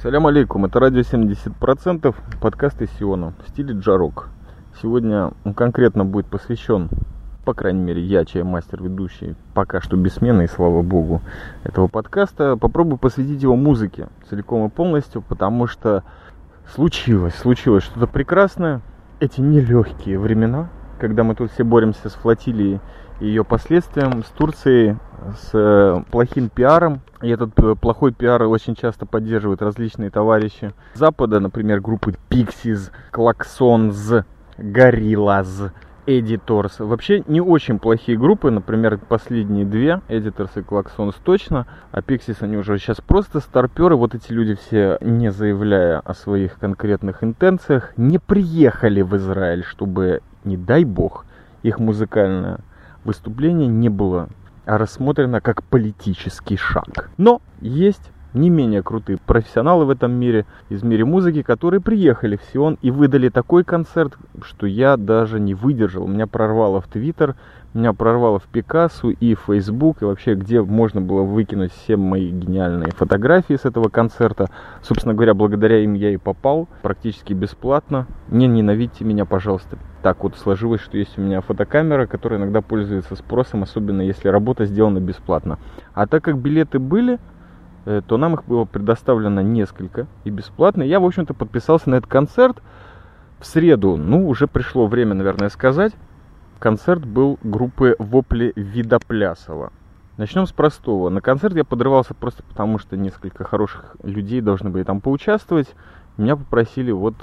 Салям алейкум, это радио 70%, подкаст из Сиона в стиле джарок. Сегодня он конкретно будет посвящен, по крайней мере, я, чей мастер ведущий, пока что бессменный, слава богу, этого подкаста, попробую посвятить его музыке целиком и полностью, потому что случилось, случилось что-то прекрасное. Эти нелегкие времена, когда мы тут все боремся с флотилией ее последствиям, с Турцией, с э, плохим пиаром. И этот э, плохой пиар очень часто поддерживают различные товарищи Запада, например, группы Pixies, Klaxons, Gorillaz, Editors. Вообще не очень плохие группы, например, последние две, Editors и Klaxons точно, а Pixies они уже сейчас просто старперы, вот эти люди все, не заявляя о своих конкретных интенциях, не приехали в Израиль, чтобы, не дай бог, их музыкальное выступление не было рассмотрено как политический шаг. Но есть не менее крутые профессионалы в этом мире, из мира музыки, которые приехали в Сион и выдали такой концерт, что я даже не выдержал. Меня прорвало в Твиттер, меня прорвало в Пикассу и в Фейсбук, и вообще где можно было выкинуть все мои гениальные фотографии с этого концерта. Собственно говоря, благодаря им я и попал практически бесплатно. Не ненавидьте меня, пожалуйста. Так вот сложилось, что есть у меня фотокамера, которая иногда пользуется спросом, особенно если работа сделана бесплатно. А так как билеты были, то нам их было предоставлено несколько и бесплатно. Я, в общем-то, подписался на этот концерт в среду. Ну, уже пришло время, наверное, сказать. Концерт был группы Вопли Видоплясова. Начнем с простого. На концерт я подрывался просто потому, что несколько хороших людей должны были там поучаствовать. Меня попросили вот,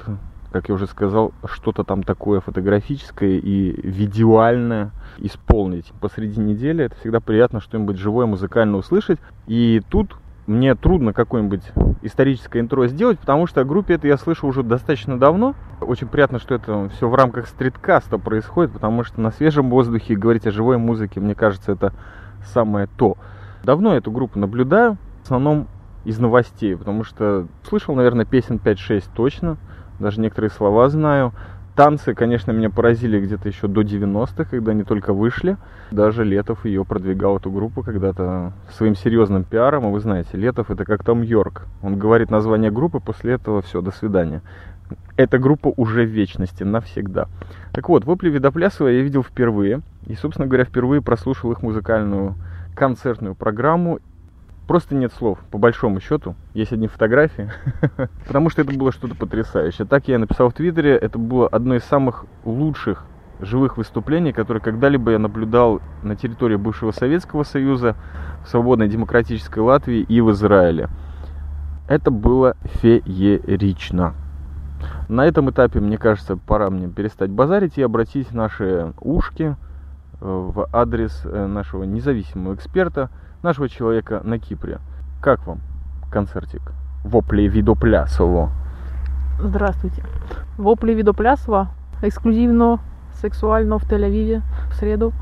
как я уже сказал, что-то там такое фотографическое и видуальное исполнить посреди недели. Это всегда приятно что-нибудь живое, музыкально услышать. И тут мне трудно какое-нибудь историческое интро сделать, потому что о группе это я слышу уже достаточно давно. Очень приятно, что это все в рамках стриткаста происходит, потому что на свежем воздухе говорить о живой музыке, мне кажется, это самое то. Давно эту группу наблюдаю, в основном из новостей, потому что слышал, наверное, песен 5-6 точно, даже некоторые слова знаю. Танцы, конечно, меня поразили где-то еще до 90-х, когда они только вышли. Даже Летов ее продвигал, эту группу, когда-то своим серьезным пиаром. И вы знаете, Летов это как Том Йорк. Он говорит название группы, после этого все, до свидания. Эта группа уже в вечности, навсегда. Так вот, вопли Видоплясова я видел впервые. И, собственно говоря, впервые прослушал их музыкальную концертную программу Просто нет слов, по большому счету. Есть одни фотографии, потому что это было что-то потрясающее. Так я написал в Твиттере, это было одно из самых лучших живых выступлений, которые когда-либо я наблюдал на территории бывшего Советского Союза, в свободной демократической Латвии и в Израиле. Это было феерично. На этом этапе, мне кажется, пора мне перестать базарить и обратить наши ушки э, в адрес э, нашего независимого эксперта – нашего человека на Кипре. Как вам концертик? Вопли Видоплясово. Здравствуйте. Вопли Видоплясова эксклюзивно, сексуально в Тель-Авиве в среду.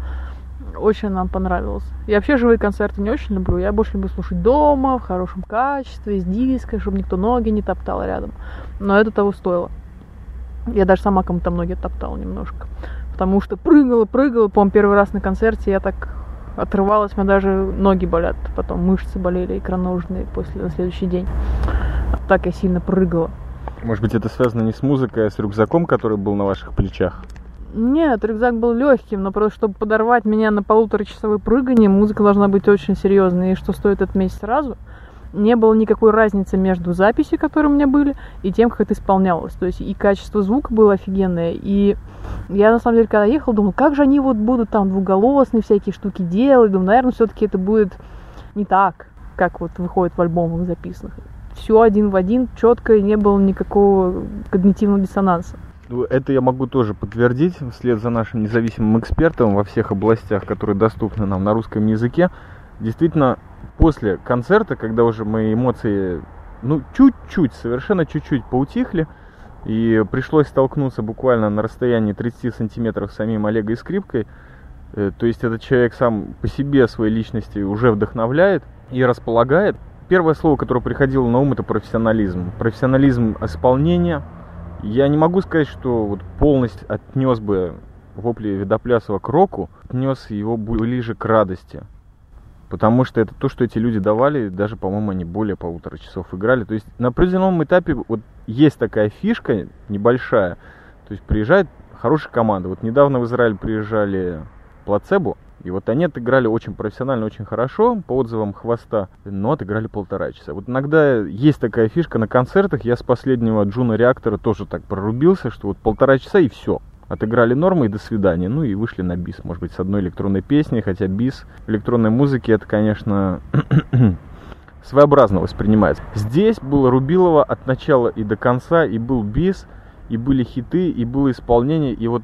Очень нам понравилось. Я вообще живые концерты не очень люблю. Я больше люблю слушать дома, в хорошем качестве, с диской, чтобы никто ноги не топтал рядом. Но это того стоило. Я даже сама кому-то ноги топтала немножко. Потому что прыгала, прыгала. По-моему, первый раз на концерте я так отрывалась, у меня даже ноги болят, потом мышцы болели икроножные после на следующий день. Так я сильно прыгала. Может быть, это связано не с музыкой, а с рюкзаком, который был на ваших плечах? Нет, рюкзак был легким, но просто чтобы подорвать меня на полуторачасовое прыгание, музыка должна быть очень серьезной. И что стоит отметить сразу – не было никакой разницы между записью, которые у меня были, и тем, как это исполнялось. То есть и качество звука было офигенное, и я на самом деле, когда ехал, думал, как же они вот будут там двуголосные всякие штуки делать, думаю, наверное, все-таки это будет не так, как вот выходит в альбомах записанных. Все один в один, четко, не было никакого когнитивного диссонанса. Ну, это я могу тоже подтвердить вслед за нашим независимым экспертом во всех областях, которые доступны нам на русском языке. Действительно, после концерта, когда уже мои эмоции, ну, чуть-чуть, совершенно чуть-чуть поутихли, и пришлось столкнуться буквально на расстоянии 30 сантиметров с самим Олегой Скрипкой, э, то есть этот человек сам по себе своей личности уже вдохновляет и располагает. Первое слово, которое приходило на ум, это профессионализм. Профессионализм исполнения. Я не могу сказать, что вот полностью отнес бы вопли Видоплясова к року, отнес его ближе к радости Потому что это то, что эти люди давали, даже, по-моему, они более полутора часов играли. То есть на определенном этапе вот есть такая фишка небольшая. То есть приезжает хорошая команда. Вот недавно в Израиль приезжали Плацебо, и вот они отыграли очень профессионально, очень хорошо, по отзывам Хвоста, но отыграли полтора часа. Вот иногда есть такая фишка на концертах, я с последнего Juno Reactor а тоже так прорубился, что вот полтора часа и все. Отыграли норму и до свидания. Ну и вышли на бис, может быть, с одной электронной песней, хотя бис электронной музыке это, конечно, своеобразно воспринимается. Здесь было Рубилова от начала и до конца, и был бис, и были хиты, и было исполнение, и вот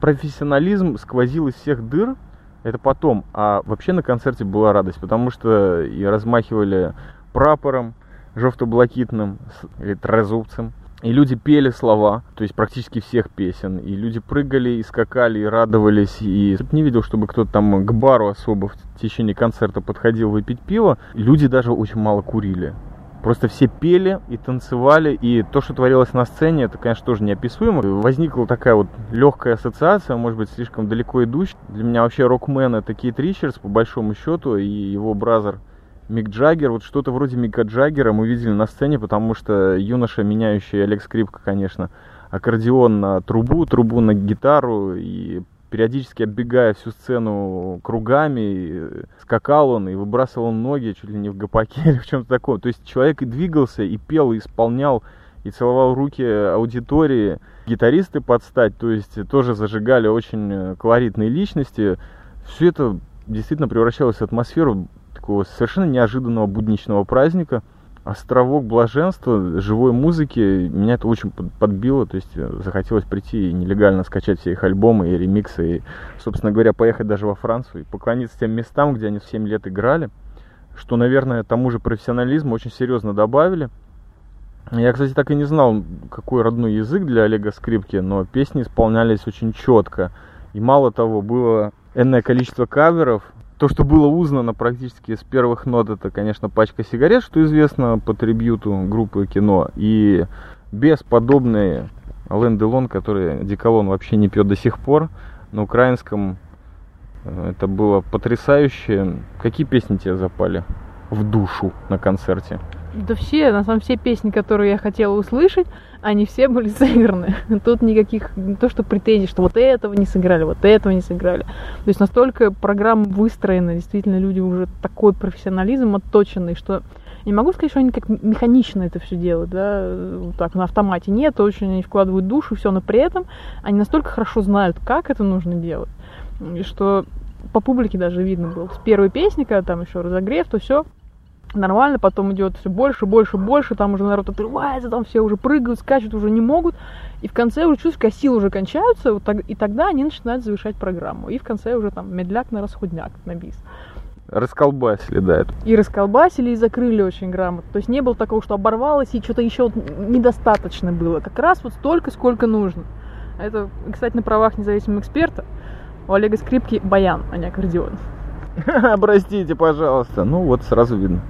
профессионализм сквозил из всех дыр, это потом. А вообще на концерте была радость, потому что и размахивали прапором жовто-блакитным или трезубцем. И люди пели слова, то есть практически всех песен. И люди прыгали, и скакали, и радовались. И не видел, чтобы кто-то там к бару особо в течение концерта подходил выпить пиво. Люди даже очень мало курили. Просто все пели и танцевали, и то, что творилось на сцене, это, конечно, тоже неописуемо. Возникла такая вот легкая ассоциация, может быть, слишком далеко идущая. Для меня вообще рокмен это Кейт Ричардс, по большому счету, и его бразер Мик Джаггер, вот что-то вроде Мика Джаггера мы видели на сцене, потому что юноша, меняющий Олег Скрипка, конечно, аккордеон на трубу, трубу на гитару, и периодически оббегая всю сцену кругами, скакал он и выбрасывал ноги чуть ли не в гопаке или в чем-то таком. То есть человек и двигался, и пел, и исполнял, и целовал руки аудитории. Гитаристы подстать, то есть тоже зажигали очень колоритные личности. Все это действительно превращалось в атмосферу такого совершенно неожиданного будничного праздника – островок блаженства, живой музыки, меня это очень подбило, то есть э, захотелось прийти и нелегально скачать все их альбомы и ремиксы, и, собственно говоря, поехать даже во Францию и поклониться тем местам, где они в 7 лет играли, что, наверное, тому же профессионализму очень серьезно добавили. Я, кстати, так и не знал, какой родной язык для Олега Скрипки, но песни исполнялись очень четко. И мало того, было энное количество каверов, то, что было узнано практически с первых нот, это, конечно, пачка сигарет, что известно по трибьюту группы кино. И бесподобный Ален Делон, который деколон вообще не пьет до сих пор. На украинском э, это было потрясающе. Какие песни тебе запали в душу на концерте? Да все, на самом деле, все песни, которые я хотела услышать, они все были сыграны. Тут никаких, не то что претензий, что вот этого не сыграли, вот этого не сыграли. То есть настолько программа выстроена, действительно люди уже такой профессионализм отточенный, что не могу сказать, что они как механично это все делают, да, вот так на автомате. Нет, очень они вкладывают душу, все, но при этом они настолько хорошо знают, как это нужно делать, что по публике даже видно было. С первой песни, когда там еще разогрев, то все нормально, потом идет все больше, больше, больше, там уже народ отрывается, там все уже прыгают, скачут, уже не могут, и в конце уже когда силы уже кончаются, вот так, и тогда они начинают завершать программу, и в конце уже там медляк на расходняк, на бис. Расколбасили, да. И расколбасили, и закрыли очень грамотно. То есть не было такого, что оборвалось, и что-то еще недостаточно было. Как раз вот столько, сколько нужно. Это, кстати, на правах независимого эксперта у Олега Скрипки баян, а не аккордеон. Простите, пожалуйста. Ну вот сразу видно.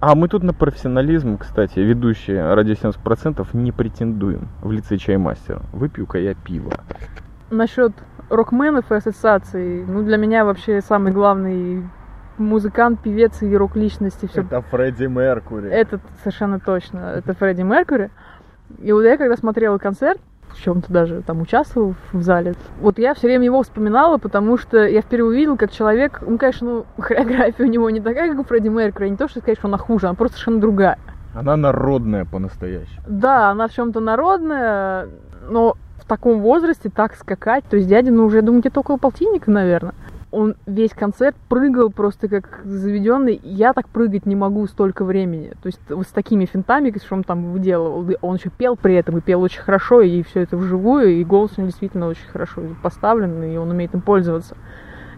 А мы тут на профессионализм, кстати, ведущие радио 70% не претендуем в лице чаймастера. Выпью-ка я пиво. Насчет рокменов и ассоциаций, ну для меня вообще самый главный музыкант, певец и рок-личности. Все. Это Фредди Меркури. Это совершенно точно. Это Фредди Меркури. И вот я когда смотрела концерт, в чем-то даже там участвовал в зале. Вот я все время его вспоминала, потому что я впервые увидела, как человек, ну, конечно, ну, хореография у него не такая, как у Фредди Меркьюри, не то, что сказать, что она хуже, она просто совершенно другая. Она народная по-настоящему. Да, она в чем-то народная, но в таком возрасте так скакать, то есть дядя, ну, уже, я думаю, где-то около полтинника, наверное он весь концерт прыгал просто как заведенный. Я так прыгать не могу столько времени. То есть вот с такими финтами, что он там выделывал. Он еще пел при этом, и пел очень хорошо, и все это вживую, и голос у него действительно очень хорошо поставлен, и он умеет им пользоваться.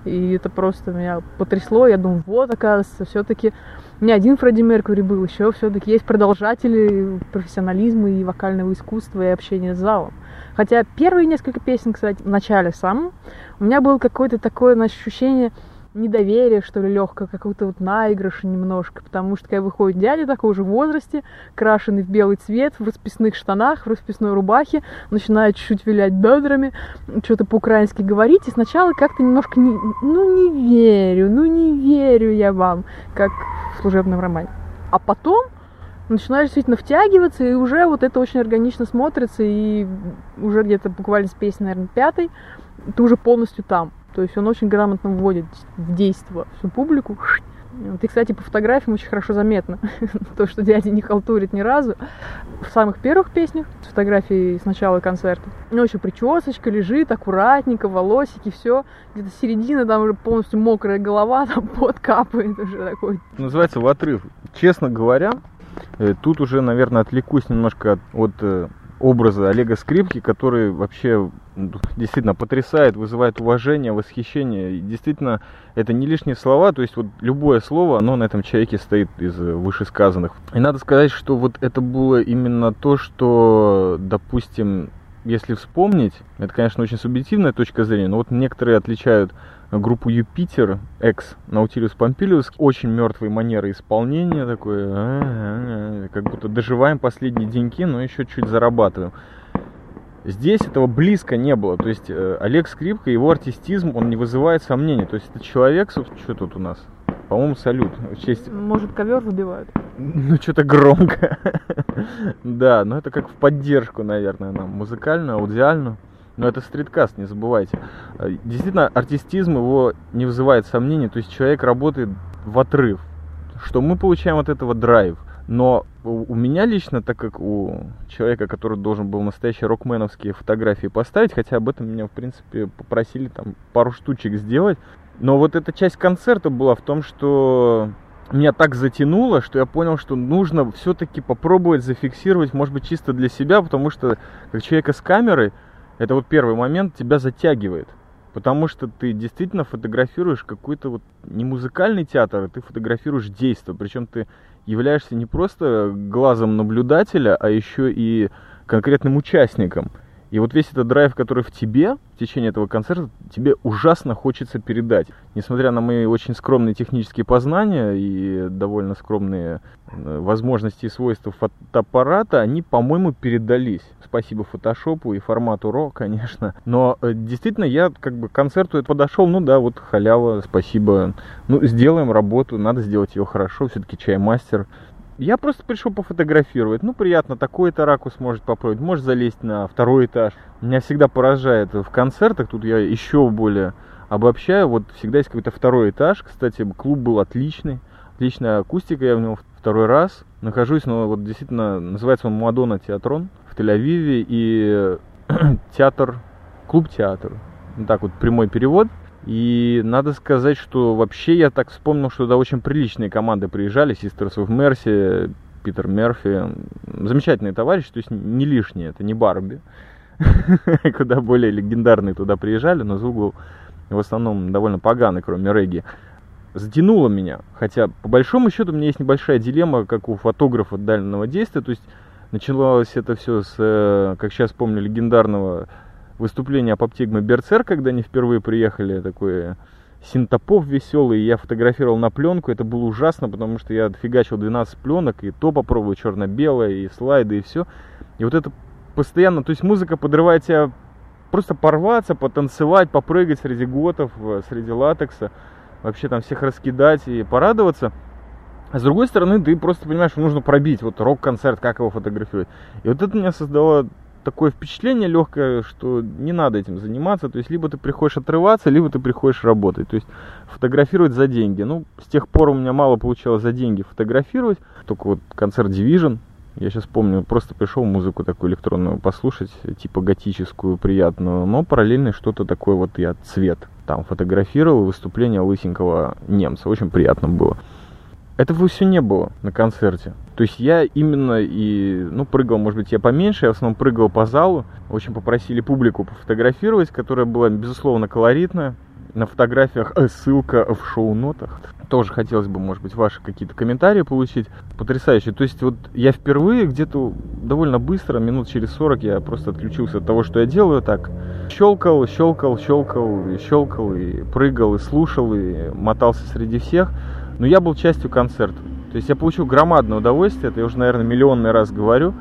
И это просто меня потрясло. Я думаю, вот, оказывается, все-таки не один Фредди Меркьюри был, еще все-таки есть продолжатели профессионализма и вокального искусства и общения с залом. Хотя первые несколько песен, кстати, в начале самом, у меня было какое-то такое ощущение недоверие, что ли, легкое, какого-то вот наигрыша немножко, потому что когда выходит дядя такой же возрасте, крашеный в белый цвет, в расписных штанах, в расписной рубахе, начинает чуть-чуть вилять бедрами, что-то по-украински говорить, и сначала как-то немножко, не, ну, не верю, ну, не верю я вам, как в служебном романе. А потом начинаешь действительно втягиваться, и уже вот это очень органично смотрится, и уже где-то буквально с песни, наверное, пятой, ты уже полностью там. То есть он очень грамотно вводит в действие всю публику. Ты, кстати, по фотографиям очень хорошо заметно. То, что дядя не халтурит ни разу. В самых первых песнях, с фотографией с начала концерта, ну, еще причесочка лежит, аккуратненько, волосики, все. Где-то середина, там уже полностью мокрая голова, там пот капает уже такой. Называется в отрыв. Честно говоря, тут уже, наверное, отвлекусь немножко от, э, образа Олега Скрипки, который вообще действительно потрясает, вызывает уважение, восхищение. И действительно, это не лишние слова, то есть вот любое слово, оно на этом человеке стоит из вышесказанных. И надо сказать, что вот это было именно то, что, допустим, если вспомнить, это, конечно, очень субъективная точка зрения, но вот некоторые отличают группу Юпитер, экс Наутилиус Помпилиус, очень мертвой манеры исполнения, такое, а, а, как будто доживаем последние деньки, но еще чуть зарабатываем. Здесь этого близко не было. То есть э, Олег Скрипка, его артистизм, он не вызывает сомнений. То есть это человек, что тут у нас? По-моему, салют. В честь... Может, ковер выбивают? Ну, что-то громко. Да, но это как в поддержку, наверное, нам. Музыкальную, аудиальную. Но это стриткаст, не забывайте. Э, действительно, артистизм его не вызывает сомнений. То есть человек работает в отрыв. Что мы получаем от этого драйв. Но у меня лично, так как у человека, который должен был настоящие рокменовские фотографии поставить, хотя об этом меня, в принципе, попросили там пару штучек сделать. Но вот эта часть концерта была в том, что меня так затянуло, что я понял, что нужно все-таки попробовать зафиксировать, может быть, чисто для себя, потому что как человека с камерой, это вот первый момент тебя затягивает. Потому что ты действительно фотографируешь какой-то вот не музыкальный театр, а ты фотографируешь действие. Причем ты являешься не просто глазом наблюдателя, а еще и конкретным участником. И вот весь этот драйв, который в тебе в течение этого концерта, тебе ужасно хочется передать. Несмотря на мои очень скромные технические познания и довольно скромные э, возможности и свойства фотоаппарата, они, по-моему, передались. Спасибо фотошопу и формату RAW, конечно. Но э, действительно, я как бы к концерту подошел, ну да, вот халява, спасибо. Ну, сделаем работу, надо сделать ее хорошо, все-таки чаймастер. Я просто пришел пофотографировать. Ну, приятно, такой-то ракурс может попробовать. Может залезть на второй этаж. Меня всегда поражает в концертах, тут я еще более обобщаю. Вот всегда есть какой-то второй этаж. Кстати, клуб был отличный. Отличная акустика, я в него второй раз нахожусь. Но вот действительно, называется он Мадонна Театрон в Тель-Авиве. И театр, клуб-театр. Вот так вот прямой перевод. И надо сказать, что вообще я так вспомнил, что туда очень приличные команды приезжали. Sisters of Mercy, Питер Мерфи. Замечательные товарищи, то есть не лишние, это не Барби. Куда более легендарные туда приезжали, но звук был в основном довольно поганый, кроме регги. Затянуло меня. Хотя, по большому счету, у меня есть небольшая дилемма, как у фотографа дальнего действия. То есть началось это все с, э, как сейчас помню, легендарного выступление Апоптигмы Берцер, когда они впервые приехали, такой синтопов веселый, я фотографировал на пленку, это было ужасно, потому что я отфигачил 12 пленок, и то попробовал черно-белое, и слайды, и все. И вот это постоянно, то есть музыка подрывает тебя просто порваться, потанцевать, попрыгать среди готов, э, среди латекса, вообще там всех раскидать и порадоваться. А с другой стороны, ты просто понимаешь, что нужно пробить вот рок-концерт, как его фотографировать. И вот это меня создало такое впечатление легкое, что не надо этим заниматься. То есть, либо ты приходишь отрываться, либо ты приходишь работать. То есть, фотографировать за деньги. Ну, с тех пор у меня мало получалось за деньги фотографировать. Только вот концерт Division. Я сейчас помню, просто пришел музыку такую электронную послушать, типа готическую, приятную, но параллельно что-то такое вот я цвет там фотографировал, выступление лысенького немца, очень приятно было. Этого все не было на концерте. То есть я именно и, ну, прыгал, может быть, я поменьше, я в основном прыгал по залу. Очень попросили публику пофотографировать, которая была, безусловно, колоритная. На фотографиях э, ссылка в шоу-нотах. Тоже хотелось бы, может быть, ваши какие-то комментарии получить. Потрясающе. То есть вот я впервые где-то довольно быстро, минут через 40, я просто отключился от того, что я делаю так щелкал, щелкал, щелкал, щелкал, и прыгал, и слушал, и мотался среди всех. Но я был частью концерта. То есть я получил громадное удовольствие, это я уже, наверное, миллионный раз говорю.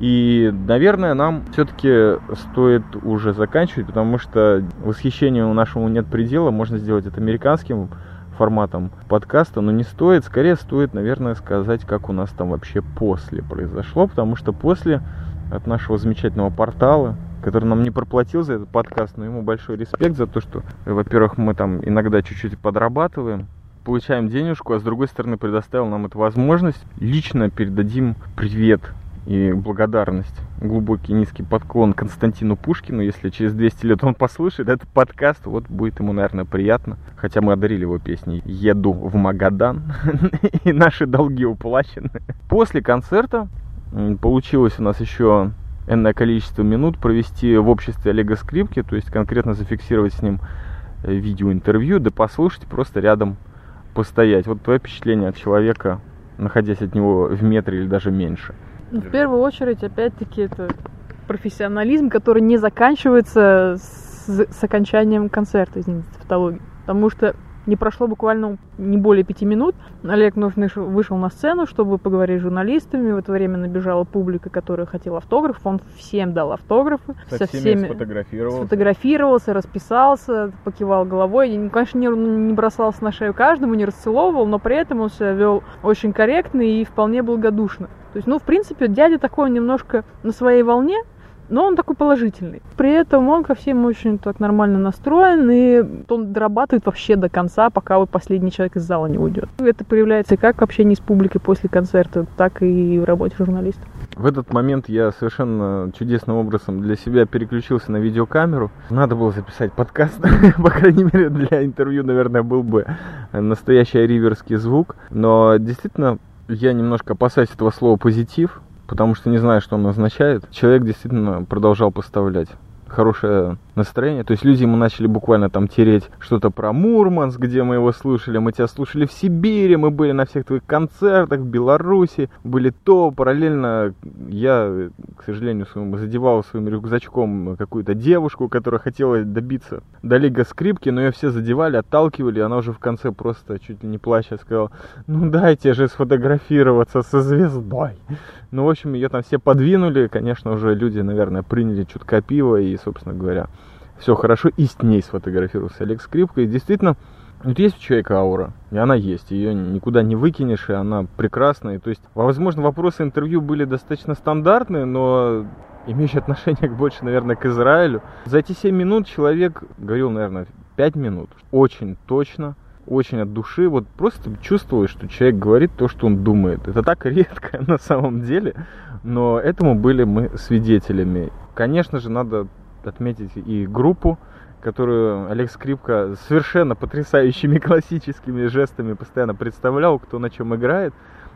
И, наверное, нам все-таки стоит уже заканчивать, потому что восхищению нашему нет предела. Можно сделать это американским форматом подкаста, но не стоит. Скорее стоит, наверное, сказать, как у нас там вообще после произошло, потому что после от нашего замечательного портала, который нам не проплатил за этот подкаст, но ему большой респект за то, что, во-первых, мы там иногда чуть-чуть подрабатываем, получаем денежку, а с другой стороны предоставил нам эту возможность. Лично передадим привет и благодарность, глубокий низкий подклон Константину Пушкину, если через 200 лет он послушает этот подкаст, вот будет ему, наверное, приятно. Хотя мы одарили его песней «Еду в Магадан» и наши долги уплачены. После концерта получилось у нас еще энное количество минут провести в обществе Олега Скрипки, то есть конкретно зафиксировать с ним э, видеоинтервью, да послушать, просто рядом постоять. Вот твое впечатление от человека, находясь от него в метре или даже меньше – ну, в первую очередь, опять-таки, это профессионализм, который не заканчивается с, с окончанием концерта, извините, тавтологии. Потому что не прошло буквально не более пяти минут. Олег Нужный вышел на сцену, чтобы поговорить с журналистами. В это время набежала публика, которая хотела автограф. Он всем дал автографы. Со, со всеми сфотографировался. сфотографировался, расписался, покивал головой. И, конечно, не, не бросался на шею каждому, не расцеловывал, но при этом он себя вел очень корректно и вполне благодушно. То есть, ну, в принципе, дядя такой немножко на своей волне, но он такой положительный. При этом он ко всем очень так нормально настроен, и он дорабатывает вообще до конца, пока вот последний человек из зала не уйдет. Это проявляется как в общении с публикой после концерта, так и в работе журналиста. В этот момент я совершенно чудесным образом для себя переключился на видеокамеру. Надо было записать подкаст, по крайней мере для интервью, наверное, был бы настоящий риверский звук. Но действительно, я немножко опасаюсь этого слова позитив, потому что не знаю, что он означает. Человек действительно продолжал поставлять хорошее настроение. То есть люди ему начали буквально там тереть что-то про Мурманск, где мы его слушали. Мы тебя слушали в Сибири, мы были на всех твоих концертах в Беларуси, были то. Параллельно я, к сожалению, своим, задевал своим рюкзачком какую-то девушку, которая хотела добиться до лига скрипки, но ее все задевали, отталкивали, и она уже в конце просто чуть ли не плача сказала, ну дайте же сфотографироваться со звездой. Ну, в общем, ее там все подвинули, конечно, уже люди, наверное, приняли чутка пива и, собственно говоря, все хорошо, и с ней сфотографировался Олег Скрипка. И действительно, вот есть у человека аура, и она есть, ее никуда не выкинешь, и она прекрасная. То есть, возможно, вопросы интервью были достаточно стандартные, но имеющие отношение больше, наверное, к Израилю. За эти 7 минут человек говорил, наверное, 5 минут, очень точно, очень от души, вот просто чувствовалось, что человек говорит то, что он думает. Это так редко на самом деле, но этому были мы свидетелями. Конечно же, надо отметить и группу, которую Олег Скрипка совершенно потрясающими классическими жестами постоянно представлял, кто на чем играет,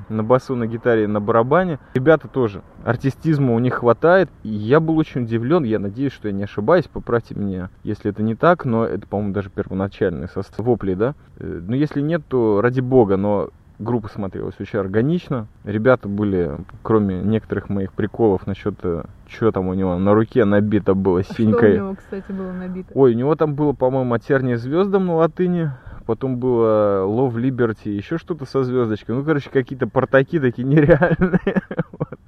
на басу, на гитаре, на барабане. Ребята тоже, артистизма у них хватает. И я был очень удивлен, я надеюсь, что я не ошибаюсь, поправьте меня, если это не так, но это, по-моему, даже первоначальный состав вопли, да? Э, но если нет, то ради бога, но группа смотрелась очень органично. Ребята были, кроме некоторых моих приколов насчет, э, что там у него на руке набито было синькой. А что у него, кстати, было набито? Ой, у него там было, по-моему, от терния звездам на латыни. Потом было Love Liberty, еще что-то со звездочкой. Ну, короче, какие-то портаки такие нереальные.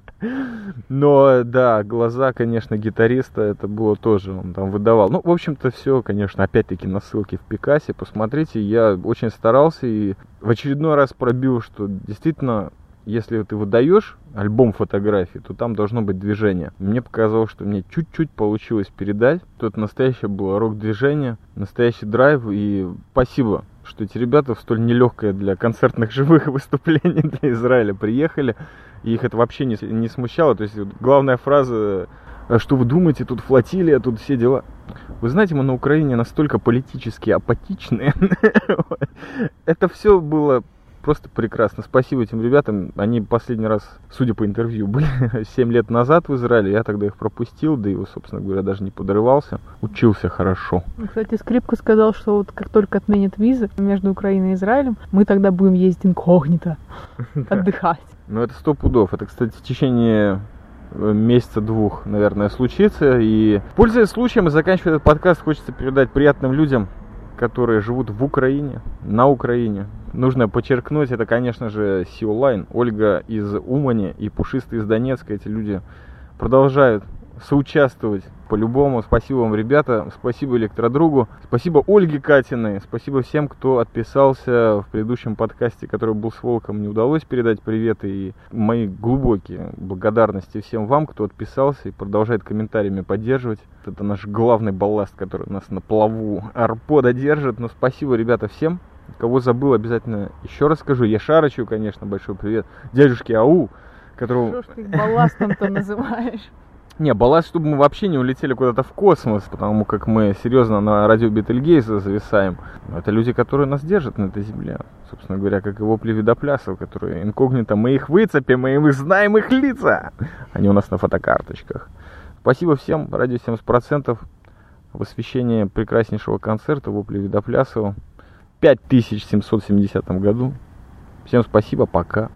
Но да, глаза, конечно, гитариста, это было тоже, он там выдавал. Ну, в общем-то, все, конечно, опять-таки на ссылке в Пикасе. Посмотрите, я очень старался и в очередной раз пробил, что действительно если ты выдаешь альбом фотографий, то там должно быть движение. Мне показалось, что мне чуть-чуть получилось передать. Тут настоящее было рок-движение, настоящий драйв. И спасибо, что эти ребята в столь нелегкое для концертных живых выступлений для Израиля приехали. И их это вообще не, не смущало. То есть главная фраза «А что вы думаете, тут флотилия, тут все дела. Вы знаете, мы на Украине настолько политически апатичные. Это все было просто прекрасно. Спасибо этим ребятам. Они последний раз, судя по интервью, были 7 лет назад в Израиле. Я тогда их пропустил, да и, собственно говоря, даже не подрывался. Учился хорошо. Ну, кстати, Скрипка сказал, что вот как только отменят визы между Украиной и Израилем, мы тогда будем ездить инкогнито, отдыхать. Ну, это сто пудов. Это, кстати, в течение э, месяца двух, наверное, случится. И пользуясь случаем и заканчивая этот подкаст, хочется передать приятным людям, которые живут в Украине, на Украине. Нужно подчеркнуть, это, конечно же, Сиолайн, Ольга из Умани и Пушистый из Донецка. Эти люди продолжают соучаствовать по-любому. Спасибо вам, ребята. Спасибо электродругу. Спасибо Ольге Катиной. Спасибо всем, кто отписался в предыдущем подкасте, который был с Волком. Не удалось передать привет и мои глубокие благодарности всем вам, кто отписался и продолжает комментариями поддерживать. Это наш главный балласт, который нас на плаву арпода держит. Но спасибо, ребята, всем. Кого забыл, обязательно еще раз скажу. Я Шарычу, конечно, большой привет. Дядюшке Ау, которого... Что ж ты их балластом-то называешь? Не, балласт, чтобы мы вообще не улетели куда-то в космос, потому как мы серьезно на радио Бетельгейза зависаем. Это люди, которые нас держат на этой земле. Собственно говоря, как и вопли видоплясов, которые инкогнито, мы их выцепим, мы их знаем их лица. Они у нас на фотокарточках. Спасибо всем, радио 70%. В освещении прекраснейшего концерта вопли видоплясова в 5770 году. Всем спасибо, пока.